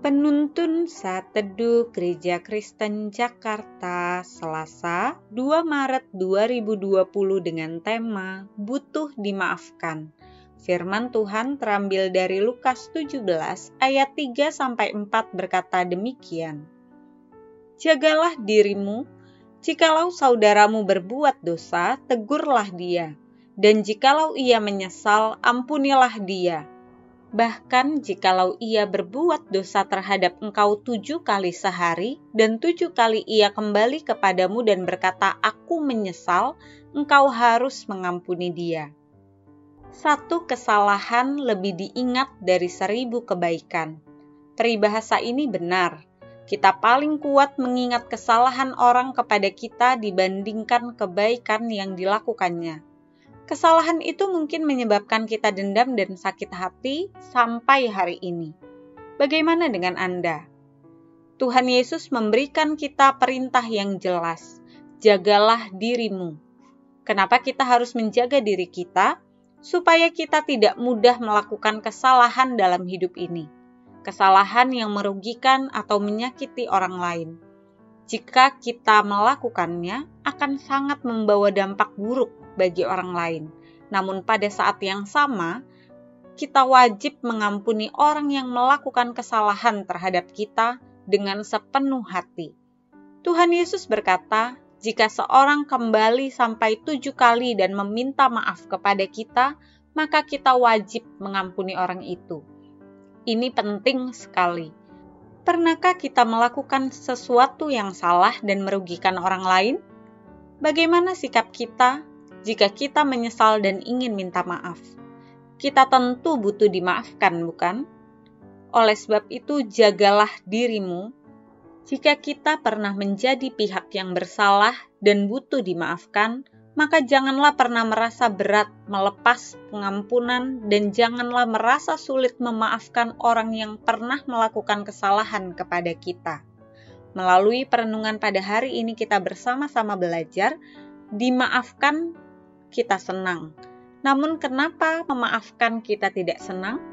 Penuntun Saat Teduh Gereja Kristen Jakarta Selasa 2 Maret 2020 dengan tema Butuh Dimaafkan. Firman Tuhan terambil dari Lukas 17 ayat 3 sampai 4 berkata demikian. Jagalah dirimu, jikalau saudaramu berbuat dosa, tegurlah dia, dan jikalau ia menyesal, ampunilah dia Bahkan jikalau ia berbuat dosa terhadap engkau tujuh kali sehari, dan tujuh kali ia kembali kepadamu dan berkata, Aku menyesal, engkau harus mengampuni dia. Satu kesalahan lebih diingat dari seribu kebaikan. Peribahasa ini benar. Kita paling kuat mengingat kesalahan orang kepada kita dibandingkan kebaikan yang dilakukannya Kesalahan itu mungkin menyebabkan kita dendam dan sakit hati sampai hari ini. Bagaimana dengan Anda? Tuhan Yesus memberikan kita perintah yang jelas: jagalah dirimu. Kenapa kita harus menjaga diri kita? Supaya kita tidak mudah melakukan kesalahan dalam hidup ini, kesalahan yang merugikan atau menyakiti orang lain. Jika kita melakukannya, akan sangat membawa dampak buruk bagi orang lain. Namun, pada saat yang sama, kita wajib mengampuni orang yang melakukan kesalahan terhadap kita dengan sepenuh hati. Tuhan Yesus berkata, "Jika seorang kembali sampai tujuh kali dan meminta maaf kepada kita, maka kita wajib mengampuni orang itu." Ini penting sekali. Pernahkah kita melakukan sesuatu yang salah dan merugikan orang lain? Bagaimana sikap kita jika kita menyesal dan ingin minta maaf. Kita tentu butuh dimaafkan, bukan? Oleh sebab itu, jagalah dirimu. Jika kita pernah menjadi pihak yang bersalah dan butuh dimaafkan, maka janganlah pernah merasa berat melepas pengampunan, dan janganlah merasa sulit memaafkan orang yang pernah melakukan kesalahan kepada kita. Melalui perenungan pada hari ini, kita bersama-sama belajar dimaafkan kita senang. Namun, kenapa memaafkan kita tidak senang?